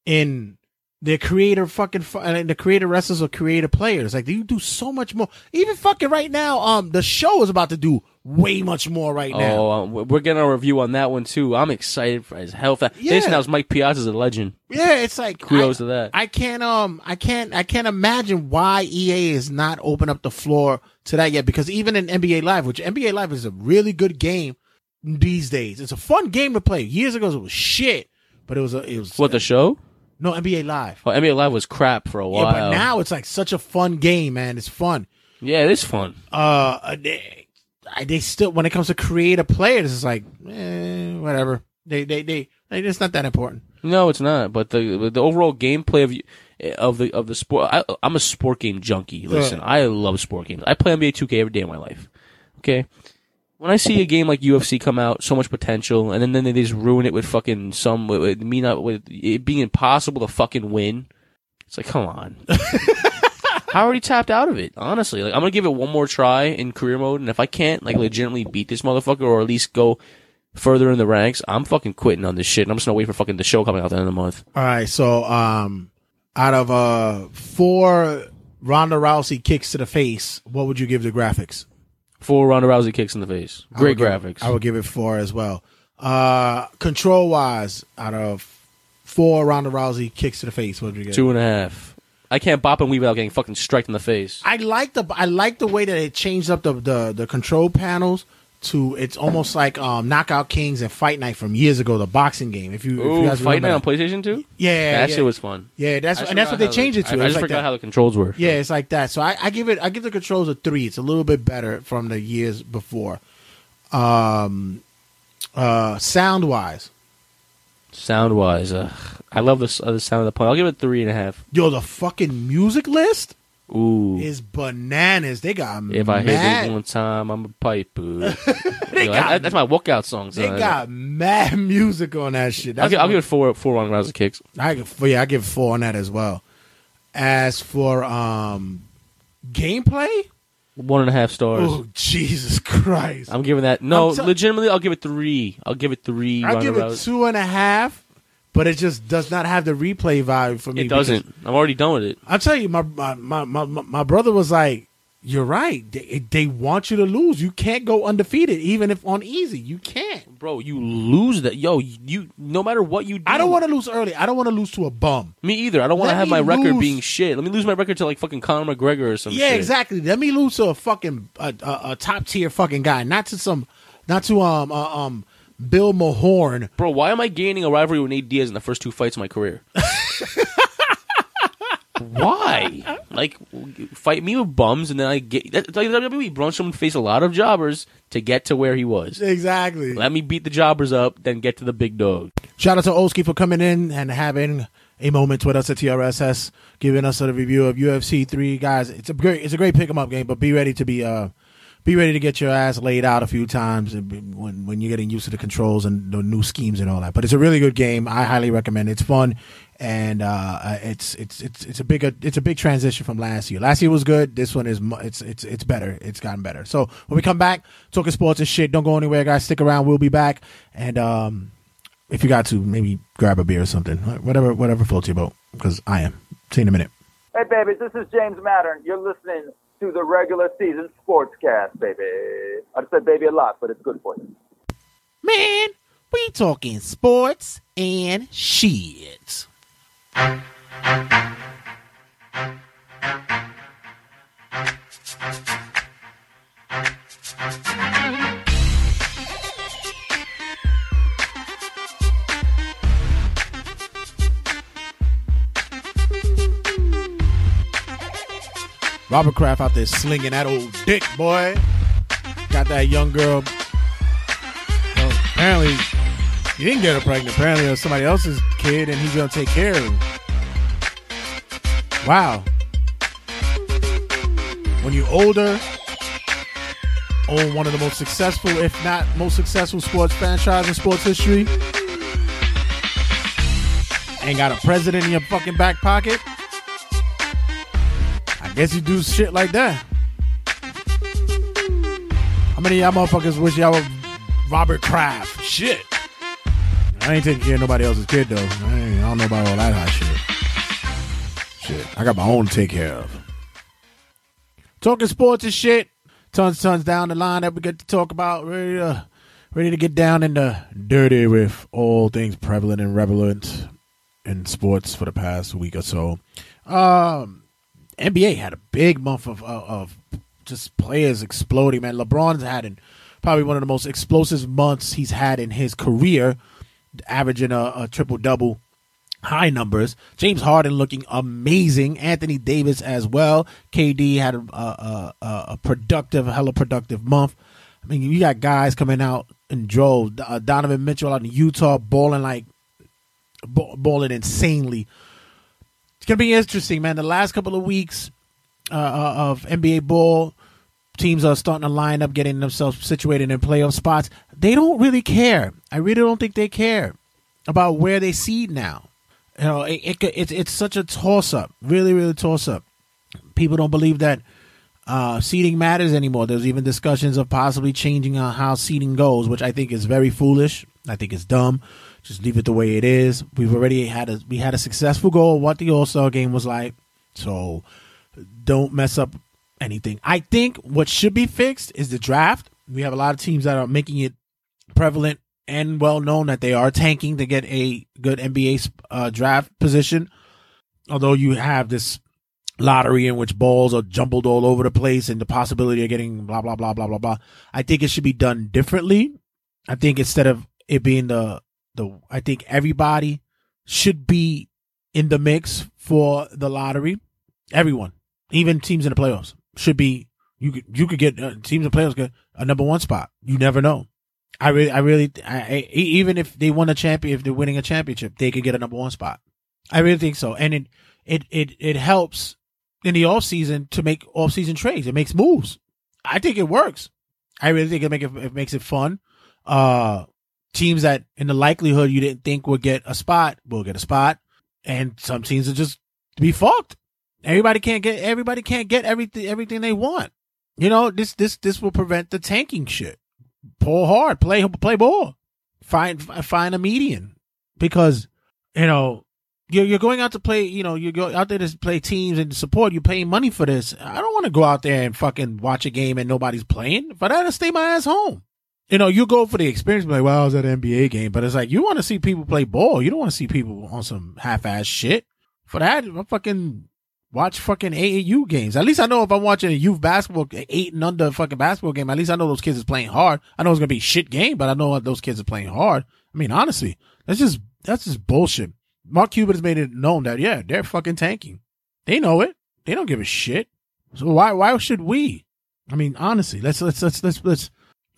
in the creator fucking and the creator wrestlers or creator players. Like you do so much more. Even fucking right now, um, the show is about to do way much more right now. Oh, um, we're getting a review on that one too. I'm excited for as hell. That. Yeah. This now Mike Piazza's a legend. Yeah, it's like Kudos I, to that. I can't um I can't I can't imagine why EA is not open up the floor to that yet because even in NBA Live, which NBA Live is a really good game these days. It's a fun game to play. Years ago it was shit, but it was a it was What the show? No NBA Live. Oh, NBA Live was crap for a while. Yeah, but now it's like such a fun game, man. It's fun. yeah, it is fun. Uh, they, I- they still when it comes to creative players, it's like eh, whatever. They they they, they it's not that important. No, it's not. But the the overall gameplay of of the of the sport, I, I'm a sport game junkie. Listen, I love sport games. I play NBA 2K every day of my life. Okay, when I see a game like UFC come out, so much potential, and then, then they just ruin it with fucking some with, with me not with it being impossible to fucking win. It's like, come on. I already tapped out of it. Honestly, like I'm gonna give it one more try in career mode, and if I can't like legitimately beat this motherfucker or at least go further in the ranks, I'm fucking quitting on this shit. And I'm just gonna wait for fucking the show coming out at the end of the month. All right, so um, out of uh four Ronda Rousey kicks to the face, what would you give the graphics? Four Ronda Rousey kicks in the face. I Great give- graphics. I would give it four as well. Uh, control wise, out of four Ronda Rousey kicks to the face, what would you get? Two and a half. I can't bop and weave without getting fucking striked in the face. I like the I like the way that it changed up the the, the control panels to it's almost like um Knockout Kings and Fight Night from years ago, the boxing game. If you, if you guys Fight Night on. PlayStation 2? yeah, that yeah. shit was fun. yeah, that's and that's what they changed the- it to. I, I just like forgot that. how the controls were. Yeah, it's like that. So I, I give it I give the controls a three. It's a little bit better from the years before. Um uh sound wise. Sound wise, uh, I love the, uh, the sound of the point. I'll give it three and a half. Yo, the fucking music list Ooh. is bananas. They got mad. if I hit it one time, I'm a piper. Yo, they that- got, that's my walkout song. they got mad music on that shit. I'll, That's give, I'll give it four four Ronda Rousey kicks. I give, yeah, I give four on that as well. As for um gameplay, One and a half stars. oh Jesus Christ! I'm giving that. No, I'm tell- legitimately, I'll give it three. I'll give it three. I'll Ronda give it Rousey. two and a half, but it just does not have the replay vibe for me. It doesn't. I'm already done with it. I'll tell you, my my, my my my brother was like, "You're right. They, they want you to lose. You can't go undefeated, even if on easy. You can't. Bro, you lose that. Yo, you. No matter what you do. I don't want to lose early. I don't want to lose to a bum. Me either. I don't want to have my record being shit. Let me lose my record to like fucking Conor McGregor or some yeah, shit. exactly. Let me lose to a fucking a, a, a top tier fucking guy, not to some, not to um uh, um Bill Mahorn. Bro, why am I gaining a rivalry with Nate Diaz in the first two fights of my career? Why? Like, fight me with bums, and then I get. That's like WWE. Braun Strowman faced a lot of jobbers to get to where he was. Exactly. Let me beat the jobbers up, then get to the big dog. Shout out to Olskey for coming in and having a moment with us at TRSS, giving us a review of UFC three. Guys, it's a great it's a great pick 'em up game, but be ready to be uh be ready to get your ass laid out a few times when when you're getting used to the controls and the new schemes and all that. But it's a really good game. I highly recommend. it. It's fun and uh, it's it's it's it's a big it's a big transition from last year. Last year was good. This one is it's it's it's better. It's gotten better. So when we come back, talking sports and shit. Don't go anywhere, guys. Stick around. We'll be back. And um, if you got to, maybe grab a beer or something. Whatever whatever floats your boat. Because I am. See you in a minute. Hey, baby, this is James Mattern. You're listening to the regular season sportscast, baby. I said baby a lot, but it's good for you. Man, we talking sports and shit. Robert Kraft out there slinging that old dick, boy. Got that young girl. Well, apparently, he didn't get her pregnant. Apparently, it was somebody else's kid, and he's gonna take care of her. Wow. When you're older, own one of the most successful, if not most successful sports franchise in sports history, ain't got a president in your fucking back pocket. I guess you do shit like that. How many of y'all motherfuckers wish y'all were Robert Kraft? Shit. I ain't taking care of nobody else's kid though. I, ain't, I don't know about all that hot shit. Shit. I got my own to take care of. Talking sports and shit. Tons, tons down the line that we get to talk about. Ready to, ready to get down in the dirty with all things prevalent and relevant in sports for the past week or so. Um, NBA had a big month of, of, of just players exploding. Man, LeBron's had an, probably one of the most explosive months he's had in his career, averaging a, a triple double high numbers. James Harden looking amazing. Anthony Davis as well. KD had a, a, a, productive, hella productive month. I mean, you got guys coming out and droves. Uh, Donovan Mitchell out in Utah balling like balling insanely. It's gonna be interesting, man. The last couple of weeks uh, uh of NBA ball, teams are starting to line up, getting themselves situated in playoff spots. They don't really care. I really don't think they care about where they seed now. You know, it, it, it it's such a toss up, really, really toss up. People don't believe that uh, seeding matters anymore. There's even discussions of possibly changing uh, how seeding goes, which I think is very foolish. I think it's dumb. Just leave it the way it is. We've already had a we had a successful goal what the All Star game was like, so don't mess up anything. I think what should be fixed is the draft. We have a lot of teams that are making it prevalent and well known that they are tanking to get a good NBA uh, draft position. Although you have this lottery in which balls are jumbled all over the place and the possibility of getting blah blah blah blah blah blah. I think it should be done differently. I think instead of it being the the I think everybody should be in the mix for the lottery. Everyone, even teams in the playoffs, should be. You could you could get uh, teams in playoffs get a number one spot. You never know. I really, I really, I, I, even if they won a champion, if they're winning a championship, they could get a number one spot. I really think so, and it it it it helps in the off season to make off season trades. It makes moves. I think it works. I really think it make it, it makes it fun. Uh, teams that in the likelihood you didn't think would get a spot will get a spot, and some teams are just be fucked. Everybody can't get everybody can't get everything everything they want. You know this this this will prevent the tanking shit. Pull hard, play play ball, find find a median because you know you're you're going out to play. You know you go out there to play teams and support. You're paying money for this. I don't want to go out there and fucking watch a game and nobody's playing. But I to stay my ass home you know, you go for the experience, like, well, I was at an NBA game, but it's like, you want to see people play ball. You don't want to see people on some half-ass shit. For that, I fucking watch fucking AAU games. At least I know if I'm watching a youth basketball, eight and under fucking basketball game, at least I know those kids is playing hard. I know it's going to be shit game, but I know those kids are playing hard. I mean, honestly, that's just, that's just bullshit. Mark Cuban has made it known that, yeah, they're fucking tanking. They know it. They don't give a shit. So why why should we? I mean, honestly, let's let's let's let's let's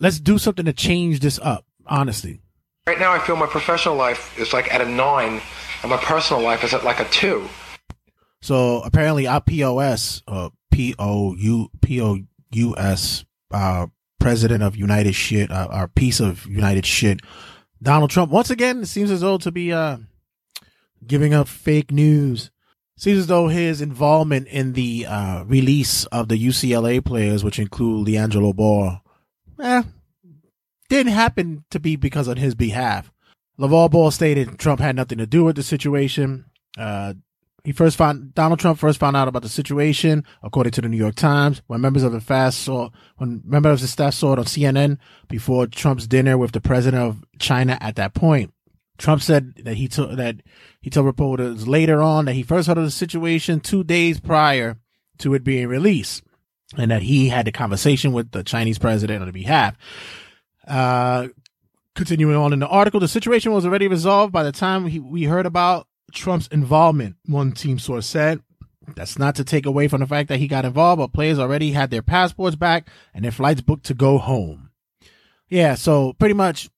let's do something to change this up. Honestly, Right now, I feel my professional life is like at a nine, and my personal life is at like a two. So apparently, our POS, uh, P O U P O U S, uh, president of United Shit, uh, our piece of United Shit, Donald Trump. Once again, it seems as though to be uh giving up fake news. Seems as though his involvement in the uh release of the UCLA players, which include LiAngelo Ball, eh, didn't happen to be because on his behalf. LaVar Ball stated Trump had nothing to do with the situation. Uh, he first found Donald Trump first found out about the situation, according to the New York Times, when members of the fast saw when members of the staff saw it on CNN before Trump's dinner with the president of China. At that point, Trump said that he took that he told reporters later on that he first heard of the situation two days prior to it being released, and that he had the conversation with the Chinese president on behalf. Uh, continuing on in the article, the situation was already resolved by the time he, we heard about Trump's involvement. One team source said. That's not to take away from the fact that he got involved, but players already had their passports back and their flights booked to go home. Yeah, so pretty much,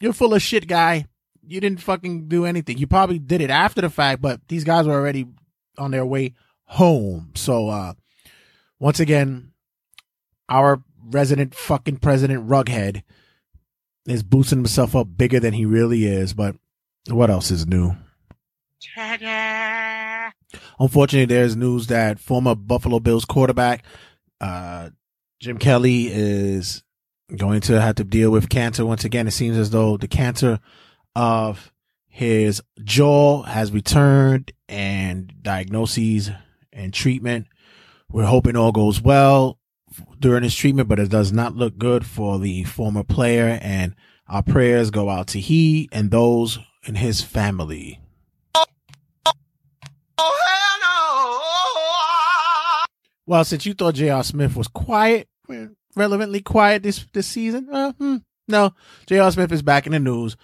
you're full of shit, guy. You didn't fucking do anything. You probably did it after the fact, but these guys were already on their way home. So, uh, once again, our resident fucking president Rughead is boosting himself up bigger than he really is. But what else is new? Unfortunately, there's news that former Buffalo Bills quarterback uh, Jim Kelly is going to have to deal with cancer once again. It seems as though the cancer of his jaw has returned and diagnoses and treatment. We're hoping all goes well during his treatment, but it does not look good for the former player. And our prayers go out to he and those in his family. Well, since you thought J.R. Smith was quiet, relevantly quiet this this season, uh, hmm, no, J.R. Smith is back in the news.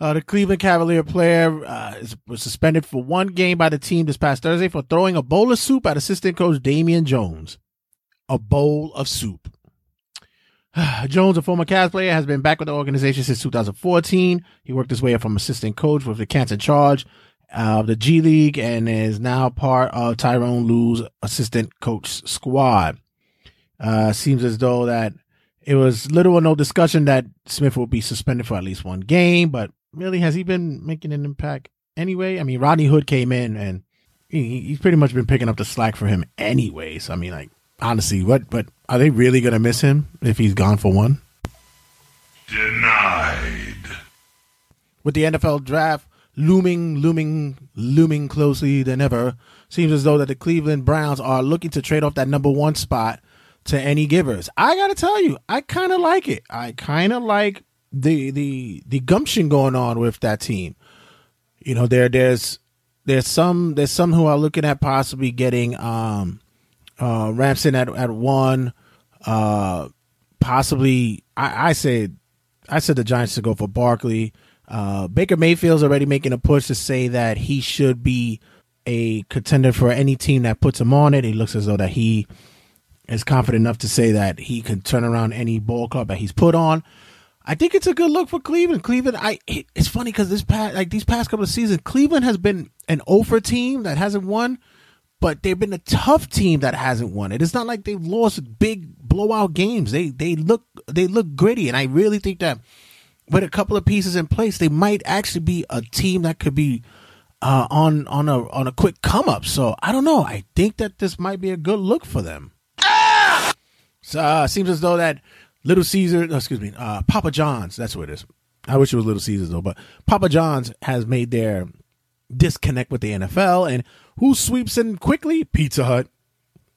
Uh, the Cleveland Cavalier player uh, is, was suspended for one game by the team this past Thursday for throwing a bowl of soup at assistant coach Damon Jones. A bowl of soup. Jones, a former Cavs player, has been back with the organization since 2014. He worked his way up from assistant coach with the Canton charge of the G League and is now part of Tyrone Lue's assistant coach squad. Uh, seems as though that it was little or no discussion that Smith will be suspended for at least one game, but really, has he been making an impact anyway? I mean, Rodney Hood came in and he, he's pretty much been picking up the slack for him anyways. I mean, like, honestly, what, but are they really going to miss him if he's gone for one? Denied. With the NFL draft looming, looming, looming closely than ever, seems as though that the Cleveland Browns are looking to trade off that number one spot to any givers. I gotta tell you, I kind of like it. I kind of like the the the gumption going on with that team. You know, there there's there's some there's some who are looking at possibly getting um uh Ramson at at one, uh possibly I I said I said the Giants to go for Barkley. Uh, Baker Mayfield's already making a push to say that he should be a contender for any team that puts him on it. He looks as though that he is confident enough to say that he can turn around any ball club that he's put on. I think it's a good look for Cleveland. Cleveland, I it's funny because this past like these past couple of seasons, Cleveland has been an over team that hasn't won, but they've been a tough team that hasn't won. It is not like they've lost big blowout games. They they look they look gritty, and I really think that with a couple of pieces in place, they might actually be a team that could be uh, on on a on a quick come up. So I don't know. I think that this might be a good look for them. So uh, seems as though that Little Caesar, excuse me, uh, Papa John's. That's what it is. I wish it was Little Caesars though, but Papa John's has made their disconnect with the NFL, and who sweeps in quickly? Pizza Hut.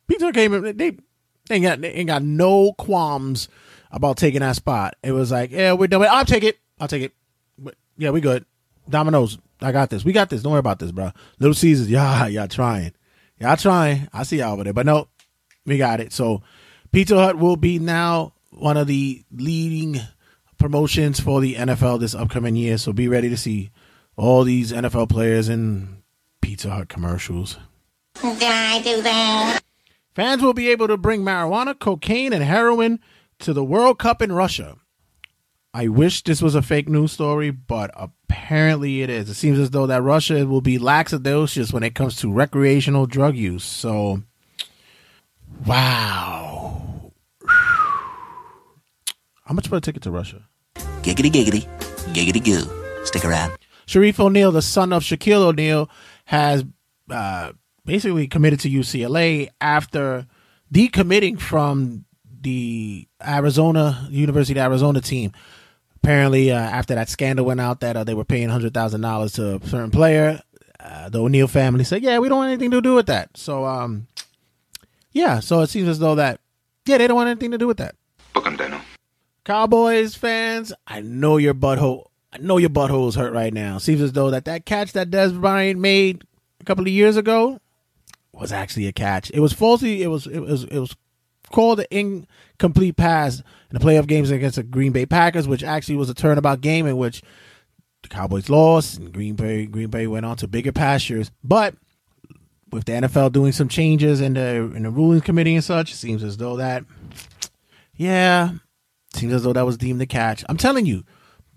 Pizza Hut came in. They, they ain't got they ain't got no qualms about taking that spot. It was like, yeah, we're done. I'll take it. I'll take it. Yeah, we good. Domino's. I got this. We got this. Don't worry about this, bro. Little Caesars. Yeah, y'all trying. Y'all trying. I see y'all over there. But no, we got it. So Pizza Hut will be now one of the leading promotions for the NFL this upcoming year. So be ready to see all these NFL players in Pizza Hut commercials. Did I do that? Fans will be able to bring marijuana, cocaine, and heroin to the World Cup in Russia. I wish this was a fake news story, but apparently it is. It seems as though that Russia will be laxadocious when it comes to recreational drug use. So, wow. How much for a ticket to Russia? Giggity giggity, giggity goo. Stick around. Shareef O'Neal, the son of Shaquille O'Neal, has uh, basically committed to UCLA after decommitting from the Arizona University of Arizona team. Apparently, uh, after that scandal went out that uh, they were paying hundred thousand dollars to a certain player, uh, the O'Neal family said, "Yeah, we don't want anything to do with that." So, um, yeah, so it seems as though that, yeah, they don't want anything to do with that. Cowboys fans, I know your butthole. I know your butthole's hurt right now. Seems as though that that catch that Dez Bryant made a couple of years ago was actually a catch. It was falsely. It was. It was. It was called an incomplete pass in the playoff games against the Green Bay Packers, which actually was a turnabout game in which the Cowboys lost and Green Bay Green Bay went on to bigger pastures. But with the NFL doing some changes in the in the ruling committee and such, it seems as though that yeah, seems as though that was deemed a catch. I'm telling you,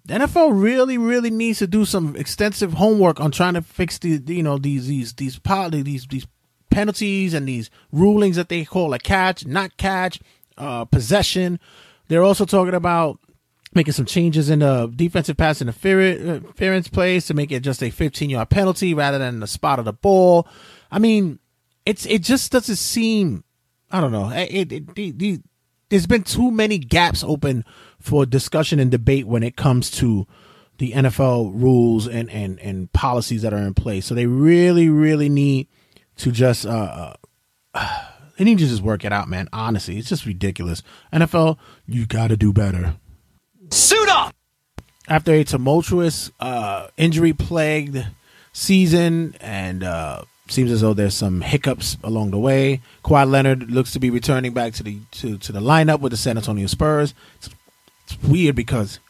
the NFL really, really needs to do some extensive homework on trying to fix the you know these these these these these penalties and these rulings that they call a catch, not catch, uh, possession. They're also talking about making some changes in the defensive pass interference plays to make it just a 15 yard penalty rather than the spot of the ball. I mean, it's it just doesn't seem. I don't know. It, it, it there's been too many gaps open for discussion and debate when it comes to the NFL rules and, and, and policies that are in place. So they really, really need to just uh, uh they need to just work it out, man. Honestly, it's just ridiculous. NFL, you got to do better. Suit up! After a tumultuous, uh, injury plagued season and uh, seems as though there's some hiccups along the way. Kawhi Leonard looks to be returning back to the to, to the lineup with the San Antonio Spurs. It's, it's weird because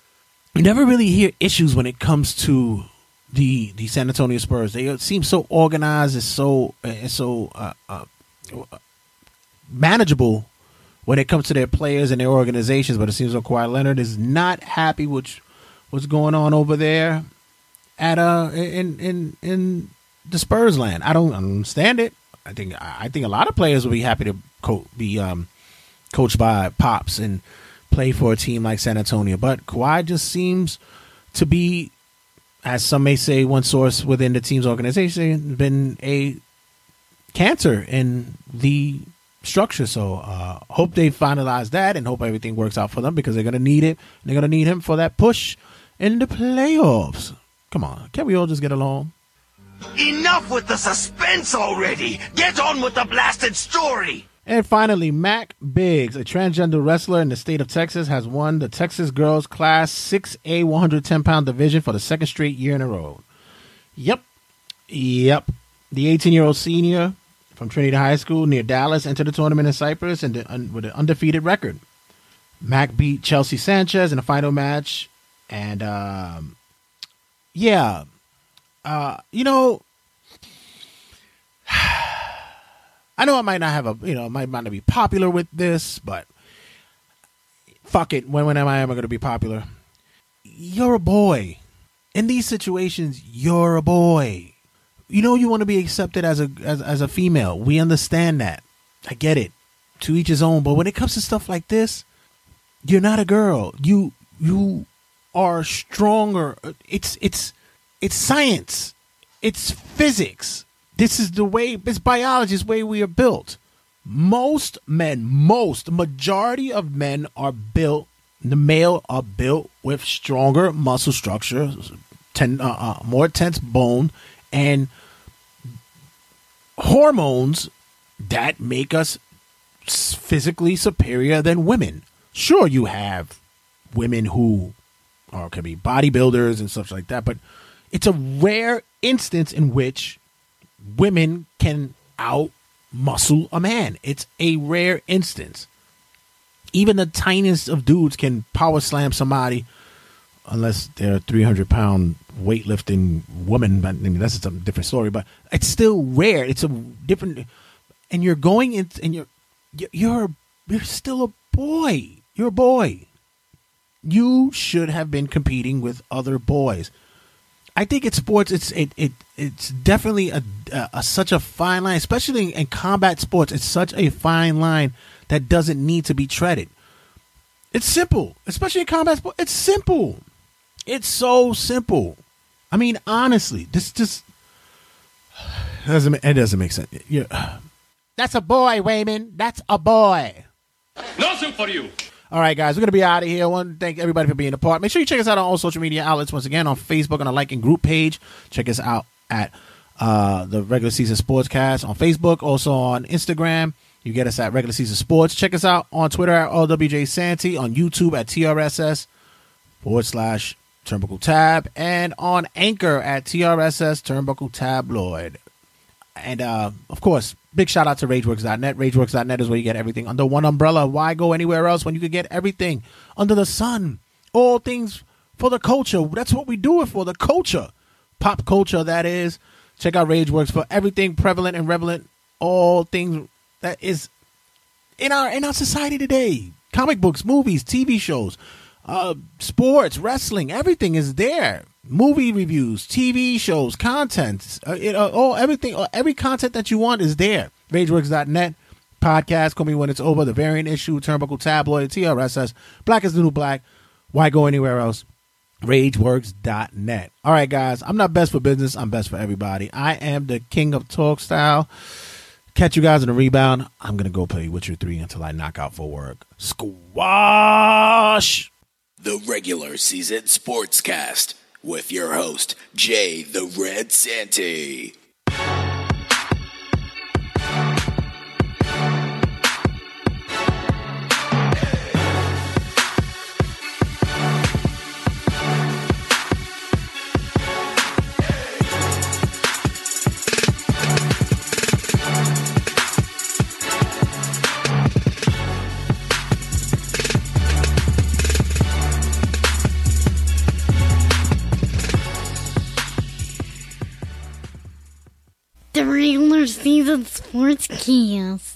you never really hear issues when it comes to the the San Antonio Spurs. They seem so organized, and so it's so uh, uh, manageable when it comes to their players and their organizations. But it seems like Kawhi Leonard is not happy with what's going on over there at uh in in in the Spurs land. I don't understand it. I think I think a lot of players will be happy to co- be um, coached by pops and play for a team like San Antonio. But Kawhi just seems to be, as some may say, one source within the team's organization, been a cancer in the structure. So uh, hope they finalize that and hope everything works out for them because they're to need it. They're to need him for that push in the playoffs. Come on, can't we all just get along? Enough with the suspense already! Get on with the blasted story! And finally, Mack Beggs, a transgender wrestler in the state of Texas, has won the Texas Girls Class 6A 110 pound division for the second straight year in a row. Yep. Yep. The 18 year old senior from Trinity High School near Dallas entered the tournament in Cypress and with an undefeated record. Mack beat Chelsea Sanchez in a final match. And, um, yeah, uh, you know, I know I might not have a, you know, might, might not be popular with this, but fuck it. When, when am I ever going to be popular? You're a boy. In these situations, you're a boy. You know you want to be accepted as a as, as a female. We understand that. I get it. To each his own. But when it comes to stuff like this, you're not a girl. You you are stronger. It's it's it's science. It's physics. This is the way, it's the way we are built. Most men, most, majority of men are built, the male are built with stronger muscle structure, ten, uh, uh, more tense bone, and hormones that make us physically superior than women. Sure, you have women who are, can be bodybuilders and stuff like that, but it's a rare instance in which women can out muscle a man. It's a rare instance. Even the tiniest of dudes can power slam somebody unless they're a 300 pound weightlifting woman. But I mean, that's a different story, but it's still rare. It's a different, and you're going in, and you're, you're, you're still a boy. You're a boy. You should have been competing with other boys. I think it's sports. It's it it it's definitely a, a, a such a fine line, especially in combat sports. It's such a fine line that doesn't need to be treaded. It's simple, especially in combat sports. It's simple. It's so simple. I mean, honestly, this just doesn't it doesn't make sense. Yeah. That's a boy, Wayman. That's a boy. Nothing for you. All right, guys, we're gonna be out of here. I want to thank everybody for being a part. Make sure you check us out on all social media outlets. Once again, on Facebook on a liking group page. Check us out at uh, the regular season sportscast on Facebook. Also on Instagram. You get us at regular season sports. Check us out on Twitter at LWJ Santy, on YouTube at TRSS forward slash Turnbuckle Tab, and on Anchor at TRSS Turnbuckle Tabloid. And uh, of course, big shout out to RageWorks.net. RageWorks.net is where you get everything under one umbrella. Why go anywhere else when you can get everything under the sun? All things for the culture. That's what we do it for the culture, pop culture. That is. Check out RageWorks for everything prevalent and relevant. All things that is in our in our society today. Comic books, movies, TV shows, uh, sports, wrestling, everything is there. Movie reviews, TV shows, content, uh, it, uh, all everything, uh, every content that you want is there. RageWorks.net podcast. Call me when it's over. The variant issue, Turnbuckle Tabloid, TRSS, Black is the New Black. Why go anywhere else? RageWorks.net. All right, guys. I'm not best for business. I'm best for everybody. I am the king of talk style. Catch you guys in the rebound. I'm gonna go play Witcher 3 until I knock out for work. Squash! The regular season sportscast with your host, Jay the Red Santy. The sports sportscast.